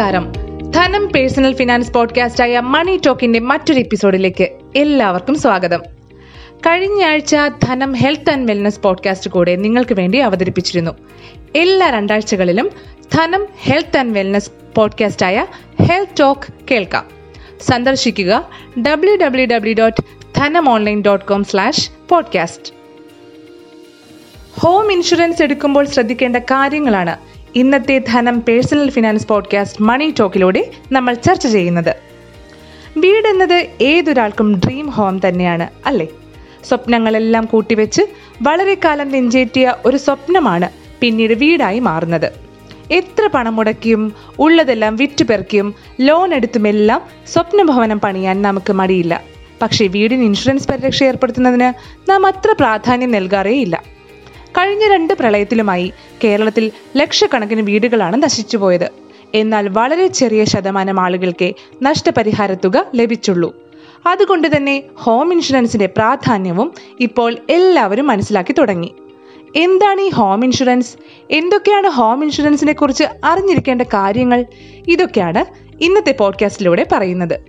നമസ്കാരം. ധനം personal finance podcast ആയ മണി ടോക്കിന്റെ മറ്റൊരു എപ്പിസോഡിലേക്ക് എല്ലാവർക്കും സ്വാഗതം. കഴിഞ്ഞ ആഴ്ച ധനം ഹെൽത്ത് ആൻഡ് വെൽനസ് പോഡ്കാസ്റ്റ് കൂടെ നിങ്ങൾക്ക് വേണ്ടി അവതരിപ്പിച്ചിരുന്നു. എല്ലാ രണ്ടാഴ്ചകളിലും Dhanam health and wellness podcast ആയ ഹെൽത്ത് ടോക്ക് കേൾക്കാം. സന്ദർശിക്കുക W W W dot Dhanam online dot com slash podcast home insurance എടുക്കുമ്പോൾ ശ്രദ്ധിക്കേണ്ട കാര്യങ്ങളാണ്. ഇന്നത്തെ Dhanam personal finance podcast money ടോക്കിലൂടെ നമ്മൾ ചർച്ച ചെയ്യുന്നത്. വീട് എന്നത് ഏതൊരാൾക്കും ഡ്രീം ഹോം തന്നെയാണ് അല്ലേ? സ്വപ്നങ്ങളെല്ലാം കൂട്ടിവെച്ച് വളരെ കാലം നെഞ്ചേറ്റിയ ഒരു സ്വപ്നമാണ് പിന്നീട് വീടായി മാറുന്നത്. എത്ര പണം മുടക്കിയും ഉള്ളതെല്ലാം വിറ്റുപെറുക്കിയും ലോൺ എടുത്തുമെല്ലാം സ്വപ്നഭവനം പണിയാൻ നമുക്ക് മടിയില്ല. പക്ഷേ വീടിന് ഇൻഷുറൻസ് പരിരക്ഷ ഏർപ്പെടുത്തുന്നതിന് നാം അത്ര പ്രാധാന്യം നൽകാറേയില്ല. കഴിഞ്ഞ രണ്ട് പ്രളയത്തിലുമായി കേരളത്തിൽ ലക്ഷക്കണക്കിന് വീടുകളാണ് നശിച്ചുപോയത് എന്നാൽ വളരെ ചെറിയ ശതമാനം ആളുകൾക്ക് നഷ്ടപരിഹാര തുക ലഭിച്ചുള്ളൂ. അതുകൊണ്ട് തന്നെ ഹോം ഇൻഷുറൻസിന്റെ പ്രാധാന്യവും ഇപ്പോൾ എല്ലാവരും മനസ്സിലാക്കി തുടങ്ങി. എന്താണ് ഈ ഹോം ഇൻഷുറൻസ്? എന്തൊക്കെയാണ് ഹോം ഇൻഷുറൻസിനെ കുറിച്ച് അറിഞ്ഞിരിക്കേണ്ട കാര്യങ്ങൾ? ഇതൊക്കെയാണ് ഇന്നത്തെ പോഡ്കാസ്റ്റിലൂടെ പറയുന്നത്.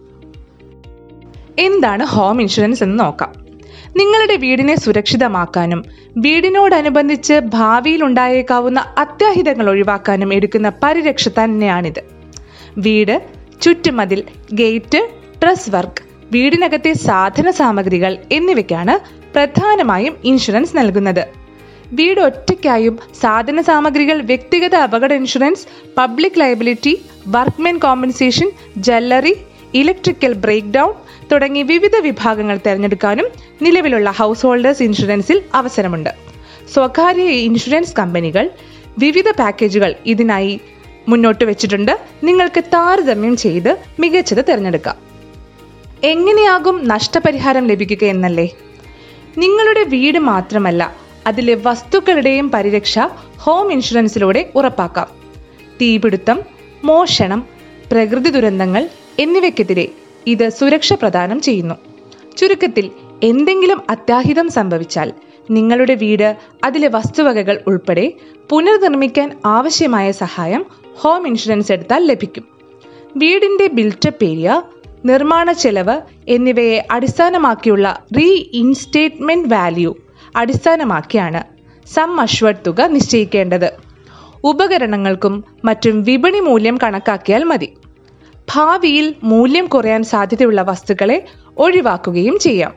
എന്താണ് ഹോം ഇൻഷുറൻസ് എന്ന് നോക്കാം. നിങ്ങളുടെ വീടിനെ സുരക്ഷിതമാക്കാനും വീടിനോടനുബന്ധിച്ച് ഭാവിയിൽ ഉണ്ടായേക്കാവുന്ന അത്യാഹിതങ്ങൾ ഒഴിവാക്കാനും എടുക്കുന്ന പരിരക്ഷ തന്നെയാണിത്. വീട് ചുറ്റുമതിൽ ഗേറ്റ് ട്രസ് വർക്ക് വീടിനകത്തെ സാധന സാമഗ്രികൾ എന്നിവയ്ക്കാണ് പ്രധാനമായും ഇൻഷുറൻസ് നൽകുന്നത്. വീട് ഒറ്റയ്ക്കായും സാധന സാമഗ്രികൾ വ്യക്തിഗത അപകട insurance public liability workmen compensation jewellery electrical breakdown തുടങ്ങി വിവിധ വിഭാഗങ്ങൾ തിരഞ്ഞെടുക്കാനും നിലവിലുള്ള ഹൗസ് ഹോൾഡേഴ്സ് ഇൻഷുറൻസിൽ അവസരമുണ്ട്. സ്വകാര്യ ഇൻഷുറൻസ് കമ്പനികൾ വിവിധ പാക്കേജുകൾ ഇതിനായി മുന്നോട്ട് വെച്ചിട്ടുണ്ട്. നിങ്ങൾക്ക് താരതമ്യം ചെയ്ത് മികച്ചത് തിരഞ്ഞെടുക്കാം. എങ്ങനെയാകും നഷ്ടപരിഹാരം ലഭിക്കുക എന്നല്ലേ? നിങ്ങളുടെ വീട് മാത്രമല്ല അതിലെ വസ്തുക്കളുടെയും പരിരക്ഷ ഹോം ഇൻഷുറൻസിലൂടെ ഉറപ്പാക്കാം. തീപിടുത്തം മോഷണം പ്രകൃതി ദുരന്തങ്ങൾ എന്നിവയ്ക്കെതിരെ ഇത് സുരക്ഷ പ്രദാനം ചെയ്യുന്നു. ചുരുക്കത്തിൽ എന്തെങ്കിലും അത്യാഹിതം സംഭവിച്ചാൽ നിങ്ങളുടെ വീട് അതിലെ വസ്തുവകകൾ ഉൾപ്പെടെ പുനർനിർമ്മിക്കാൻ ആവശ്യമായ സഹായം ഹോം ഇൻഷുറൻസ് എടുത്താൽ ലഭിക്കും. വീടിന്റെ ബിൽറ്റപ്പ് ഏരിയ നിർമ്മാണ ചെലവ് എന്നിവയെ അടിസ്ഥാനമാക്കിയുള്ള റീ ഇൻസ്റ്റേറ്റ്മെന്റ് വാല്യൂ അടിസ്ഥാനമാക്കിയാണ് സം അഷ്വർഡ് തുക നിശ്ചയിക്കേണ്ടത്. ഉപകരണങ്ങൾക്കും മറ്റും വിപണി മൂല്യം കണക്കാക്കിയാൽ മതി. ഭാവിയിൽ മൂല്യം കുറയാൻ സാധ്യതയുള്ള വസ്തുക്കളെ ഒഴിവാക്കുകയും ചെയ്യാം.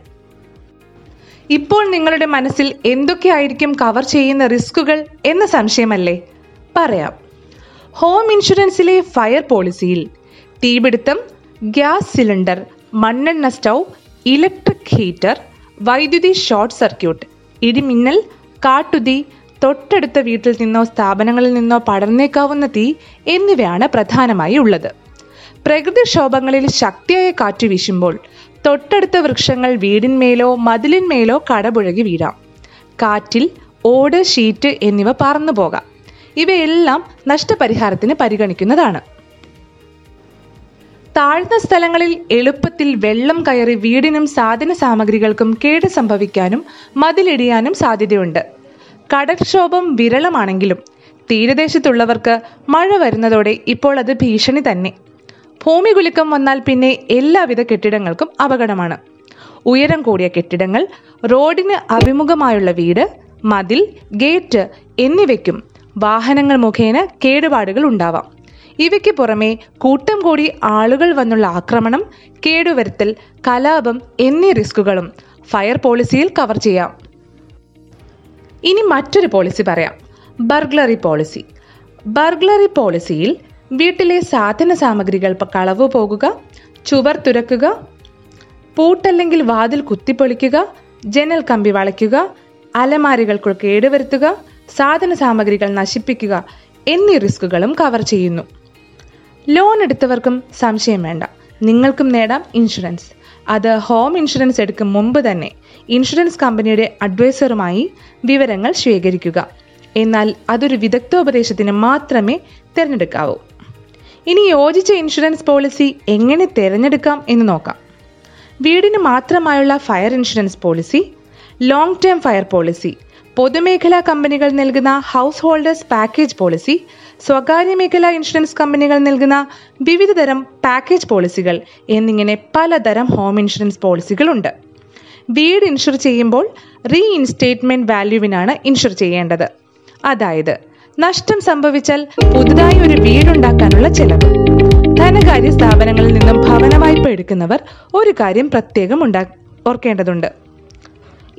ഇപ്പോൾ നിങ്ങളുടെ മനസ്സിൽ എന്തൊക്കെയായിരിക്കും കവർ ചെയ്യുന്ന റിസ്കുകൾ എന്ന സംശയമല്ലേ? പറയാം. ഹോം ഇൻഷുറൻസിലെ ഫയർ പോളിസിയിൽ തീപിടുത്തം ഗ്യാസ് സിലിണ്ടർ മണ്ണെണ്ണ സ്റ്റൗ ഇലക്ട്രിക് ഹീറ്റർ വൈദ്യുതി ഷോർട്ട് സർക്യൂട്ട് ഇടിമിന്നൽ കാട്ടുതീ തൊട്ടടുത്ത വീട്ടിൽ നിന്നോ സ്ഥാപനങ്ങളിൽ നിന്നോ പടർന്നേക്കാവുന്ന തീ എന്നിവയാണ് പ്രധാനമായി ഉള്ളത്. പ്രകൃതിക്ഷോഭങ്ങളിൽ ശക്തിയായ കാറ്റ് വീശുമ്പോൾ തൊട്ടടുത്ത വൃക്ഷങ്ങൾ വീടിന്മേലോ മതിലിന്മേലോ കടപുഴകി വീഴാം. കാറ്റിൽ ഓട് ഷീറ്റ് എന്നിവ പറന്നു പോകാം. ഇവയെല്ലാം നഷ്ടപരിഹാരത്തിന് പരിഗണിക്കുന്നതാണ്. താഴ്ന്ന സ്ഥലങ്ങളിൽ എളുപ്പത്തിൽ വെള്ളം കയറി വീടിനും സാധന സാമഗ്രികൾക്കും കേട് സംഭവിക്കാനും മതിലിടിയാനും സാധ്യതയുണ്ട്. കടൽക്ഷോഭം വിരളമാണെങ്കിലും തീരദേശത്തുള്ളവർക്ക് മഴ വരുന്നതോടെ ഇപ്പോൾ അത് ഭീഷണി തന്നെ. ഭൂമി കുലുക്കം വന്നാൽ പിന്നെ എല്ലാവിധ കെട്ടിടങ്ങൾക്കും അപകടമാണ്. ഉയരം കൂടിയ കെട്ടിടങ്ങൾ റോഡിന് അഭിമുഖമായുള്ള വീട് മതിൽ ഗേറ്റ് എന്നിവയ്ക്കും വാഹനങ്ങൾ മുഖേന കേടുപാടുകൾ ഉണ്ടാവാം. ഇവയ്ക്ക് പുറമെ കൂട്ടം കൂടി ആളുകൾ വന്നുള്ള ആക്രമണം കേടുവരുത്തൽ കലാപം എന്നീ റിസ്കുകളും ഫയർ പോളിസിയിൽ കവർ ചെയ്യാം. ഇനി മറ്റൊരു പോളിസി പറയാം. Burglary policy. ബർഗ്ലറി പോളിസിയിൽ വീട്ടിലെ സാധന സാമഗ്രികൾ കളവ് പോകുക ചുവർ തുരക്കുക പൂട്ടല്ലെങ്കിൽ വാതിൽ കുത്തിപ്പൊളിക്കുക ജനൽ കമ്പി വളയ്ക്കുക അലമാരികൾക്ക് കേടുവരുത്തുക സാധന സാമഗ്രികൾ നശിപ്പിക്കുക എന്നീ റിസ്കുകളും കവർ ചെയ്യുന്നു. ലോൺ എടുത്തവർക്കും സംശയം വേണ്ട. നിങ്ങൾക്കും നേടാം ഇൻഷുറൻസ്. അത് ഹോം ഇൻഷുറൻസ് എടുക്കും മുമ്പ് തന്നെ ഇൻഷുറൻസ് കമ്പനിയുടെ അഡ്വൈസറുമായി വിവരങ്ങൾ സ്വീകരിക്കുക എന്നാൽ അതൊരു വിദഗ്ധോപദേശത്തിന് മാത്രമേ തിരഞ്ഞെടുക്കാവൂ. ഇനി യോജിച്ച ഇൻഷുറൻസ് പോളിസി എങ്ങനെ തിരഞ്ഞെടുക്കാം എന്ന് നോക്കാം. വീടിന് മാത്രമായുള്ള fire insurance policy long term fire policy പൊതുമേഖലാ കമ്പനികൾ നൽകുന്ന ഹൗസ് ഹോൾഡേഴ്സ് പാക്കേജ് പോളിസി സ്വകാര്യ മേഖലാ ഇൻഷുറൻസ് കമ്പനികൾ നൽകുന്ന വിവിധ തരം പാക്കേജ് പോളിസികൾ എന്നിങ്ങനെ പലതരം ഹോം ഇൻഷുറൻസ് പോളിസികളുണ്ട് വീട് ഇൻഷുർ ചെയ്യുമ്പോൾ റീ ഇൻസ്റ്റേറ്റ്മെന്റ് വാല്യൂവിനാണ് ഇൻഷുർ ചെയ്യേണ്ടത്. അതായത് നഷ്ടം സംഭവിച്ചാൽ പുതുതായി ഒരു വീടുണ്ടാക്കാനുള്ള ചെലവ്. ധനകാര്യ സ്ഥാപനങ്ങളിൽ നിന്നും ഭവന വായ്പ എടുക്കുന്നവർ ഒരു കാര്യം പ്രത്യേകം ഉണ്ടാ ഓർക്കേണ്ടതുണ്ട്.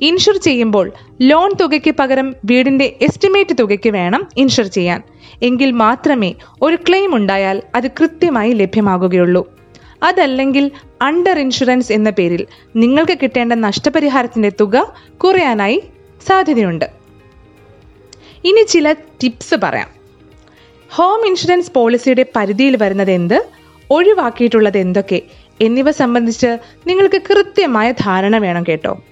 ഇൻഷുർ ചെയ്യുമ്പോൾ ലോൺ തുകയ്ക്ക് പകരം വീടിന്റെ എസ്റ്റിമേറ്റ് തുകയ്ക്ക് വേണം ഇൻഷുർ ചെയ്യാൻ. എങ്കിൽ മാത്രമേ ഒരു ക്ലെയിം ഉണ്ടായാൽ അത് കൃത്യമായി ലഭ്യമാകുകയുള്ളൂ. അതല്ലെങ്കിൽ അണ്ടർ ഇൻഷുറൻസ് എന്ന പേരിൽ നിങ്ങൾക്ക് കിട്ടേണ്ട നഷ്ടപരിഹാരത്തിന്റെ തുക കുറയാനായി സാധ്യതയുണ്ട്. ഇനി ചില ടിപ്സ് പറയാം. ഹോം ഇൻഷുറൻസ് പോളിസിയുടെ പരിധിയിൽ വരുന്നത് എന്ത്? ഒഴിവാക്കിയിട്ടുള്ളത് എന്തൊക്കെ? എന്നിവ സംബന്ധിച്ച് നിങ്ങൾക്ക് കൃത്യമായ ധാരണ വേണം കേട്ടോ.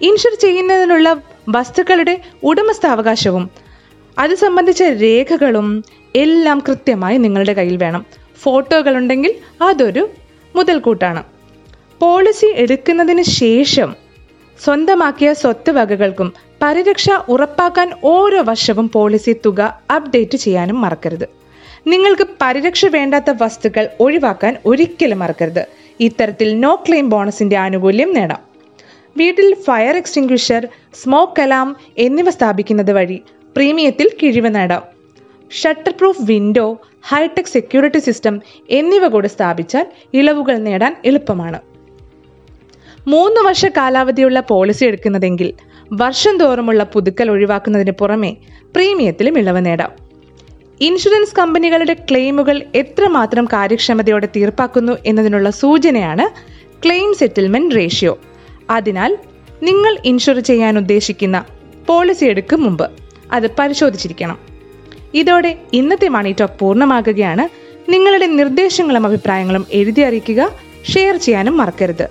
ഇൻഷുർ ചെയ്യുന്നതിനുള്ള വസ്തുക്കളുടെ ഉടമസ്ഥാവകാശവും അത് സംബന്ധിച്ച രേഖകളും എല്ലാം കൃത്യമായി നിങ്ങളുടെ കയ്യിൽ വേണം. ഫോട്ടോകൾ ഉണ്ടെങ്കിൽ അതൊരു മുതൽക്കൂട്ടാണ്. പോളിസി എടുക്കുന്നതിന് ശേഷം സ്വന്തമാക്കിയ സ്വത്ത് വകകൾക്കും പരിരക്ഷ ഉറപ്പാക്കാൻ ഓരോ വർഷവും പോളിസി തുക അപ്ഡേറ്റ് ചെയ്യാനും മറക്കരുത്. നിങ്ങൾക്ക് പരിരക്ഷ വേണ്ടാത്ത വസ്തുക്കൾ ഒഴിവാക്കാൻ ഒരിക്കലും മറക്കരുത്. ഇത്തരത്തിൽ നോ ക്ലെയിം ബോണസിന്റെ ആനുകൂല്യം നേടാം. വീട്ടിൽ ഫയർ എക്സ്റ്റിംഗ്വിഷർ സ്മോക്ക് അലാം എന്നിവ സ്ഥാപിക്കുന്നത് വഴി പ്രീമിയത്തിൽ കിഴിവ് നേടാം. Shutter proof window hitech security system എന്നിവ കൂടെ സ്ഥാപിച്ചാൽ ഇളവുകൾ നേടാൻ എളുപ്പമാണ്. മൂന്ന് വർഷ കാലാവധിയുള്ള പോളിസി എടുക്കുന്നതെങ്കിൽ വർഷം തോറുമുള്ള പുതുക്കൽ ഒഴിവാക്കുന്നതിന് പുറമെ പ്രീമിയത്തിലും ഇളവ് നേടാം. ഇൻഷുറൻസ് കമ്പനികളുടെ ക്ലെയിമുകൾ എത്രമാത്രം കാര്യക്ഷമതയോടെ തീർപ്പാക്കുന്നു എന്നതിനുള്ള സൂചനയാണ് ക്ലെയിം സെറ്റിൽമെന്റ് റേഷ്യോ. അതിനാൽ നിങ്ങൾ ഇൻഷുർ ചെയ്യാൻ ഉദ്ദേശിക്കുന്ന പോളിസി എടുക്കും മുമ്പ് അത് പരിശോധിച്ചിരിക്കണം. ഇതോടെ ഇന്നത്തെ മണി ടോക്ക് പൂർണമാകുകയാണ്. നിങ്ങളുടെ നിർദ്ദേശങ്ങളും അഭിപ്രായങ്ങളും എഴുതി അറിയിക്കുക ഷെയർ ചെയ്യാനും മറക്കരുത്.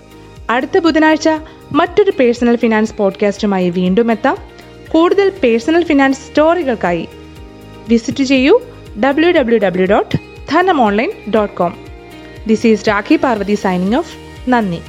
അടുത്ത ബുധനാഴ്ച മറ്റൊരു പേഴ്സണൽ ഫിനാൻസ് പോഡ്കാസ്റ്റുമായി വീണ്ടും എത്താം. കൂടുതൽ പേഴ്സണൽ ഫിനാൻസ് സ്റ്റോറികൾക്കായി വിസിറ്റ് ചെയ്യൂ W W W dot Dhanam online dot com this is Rakhi Parvathy signing off നന്ദി.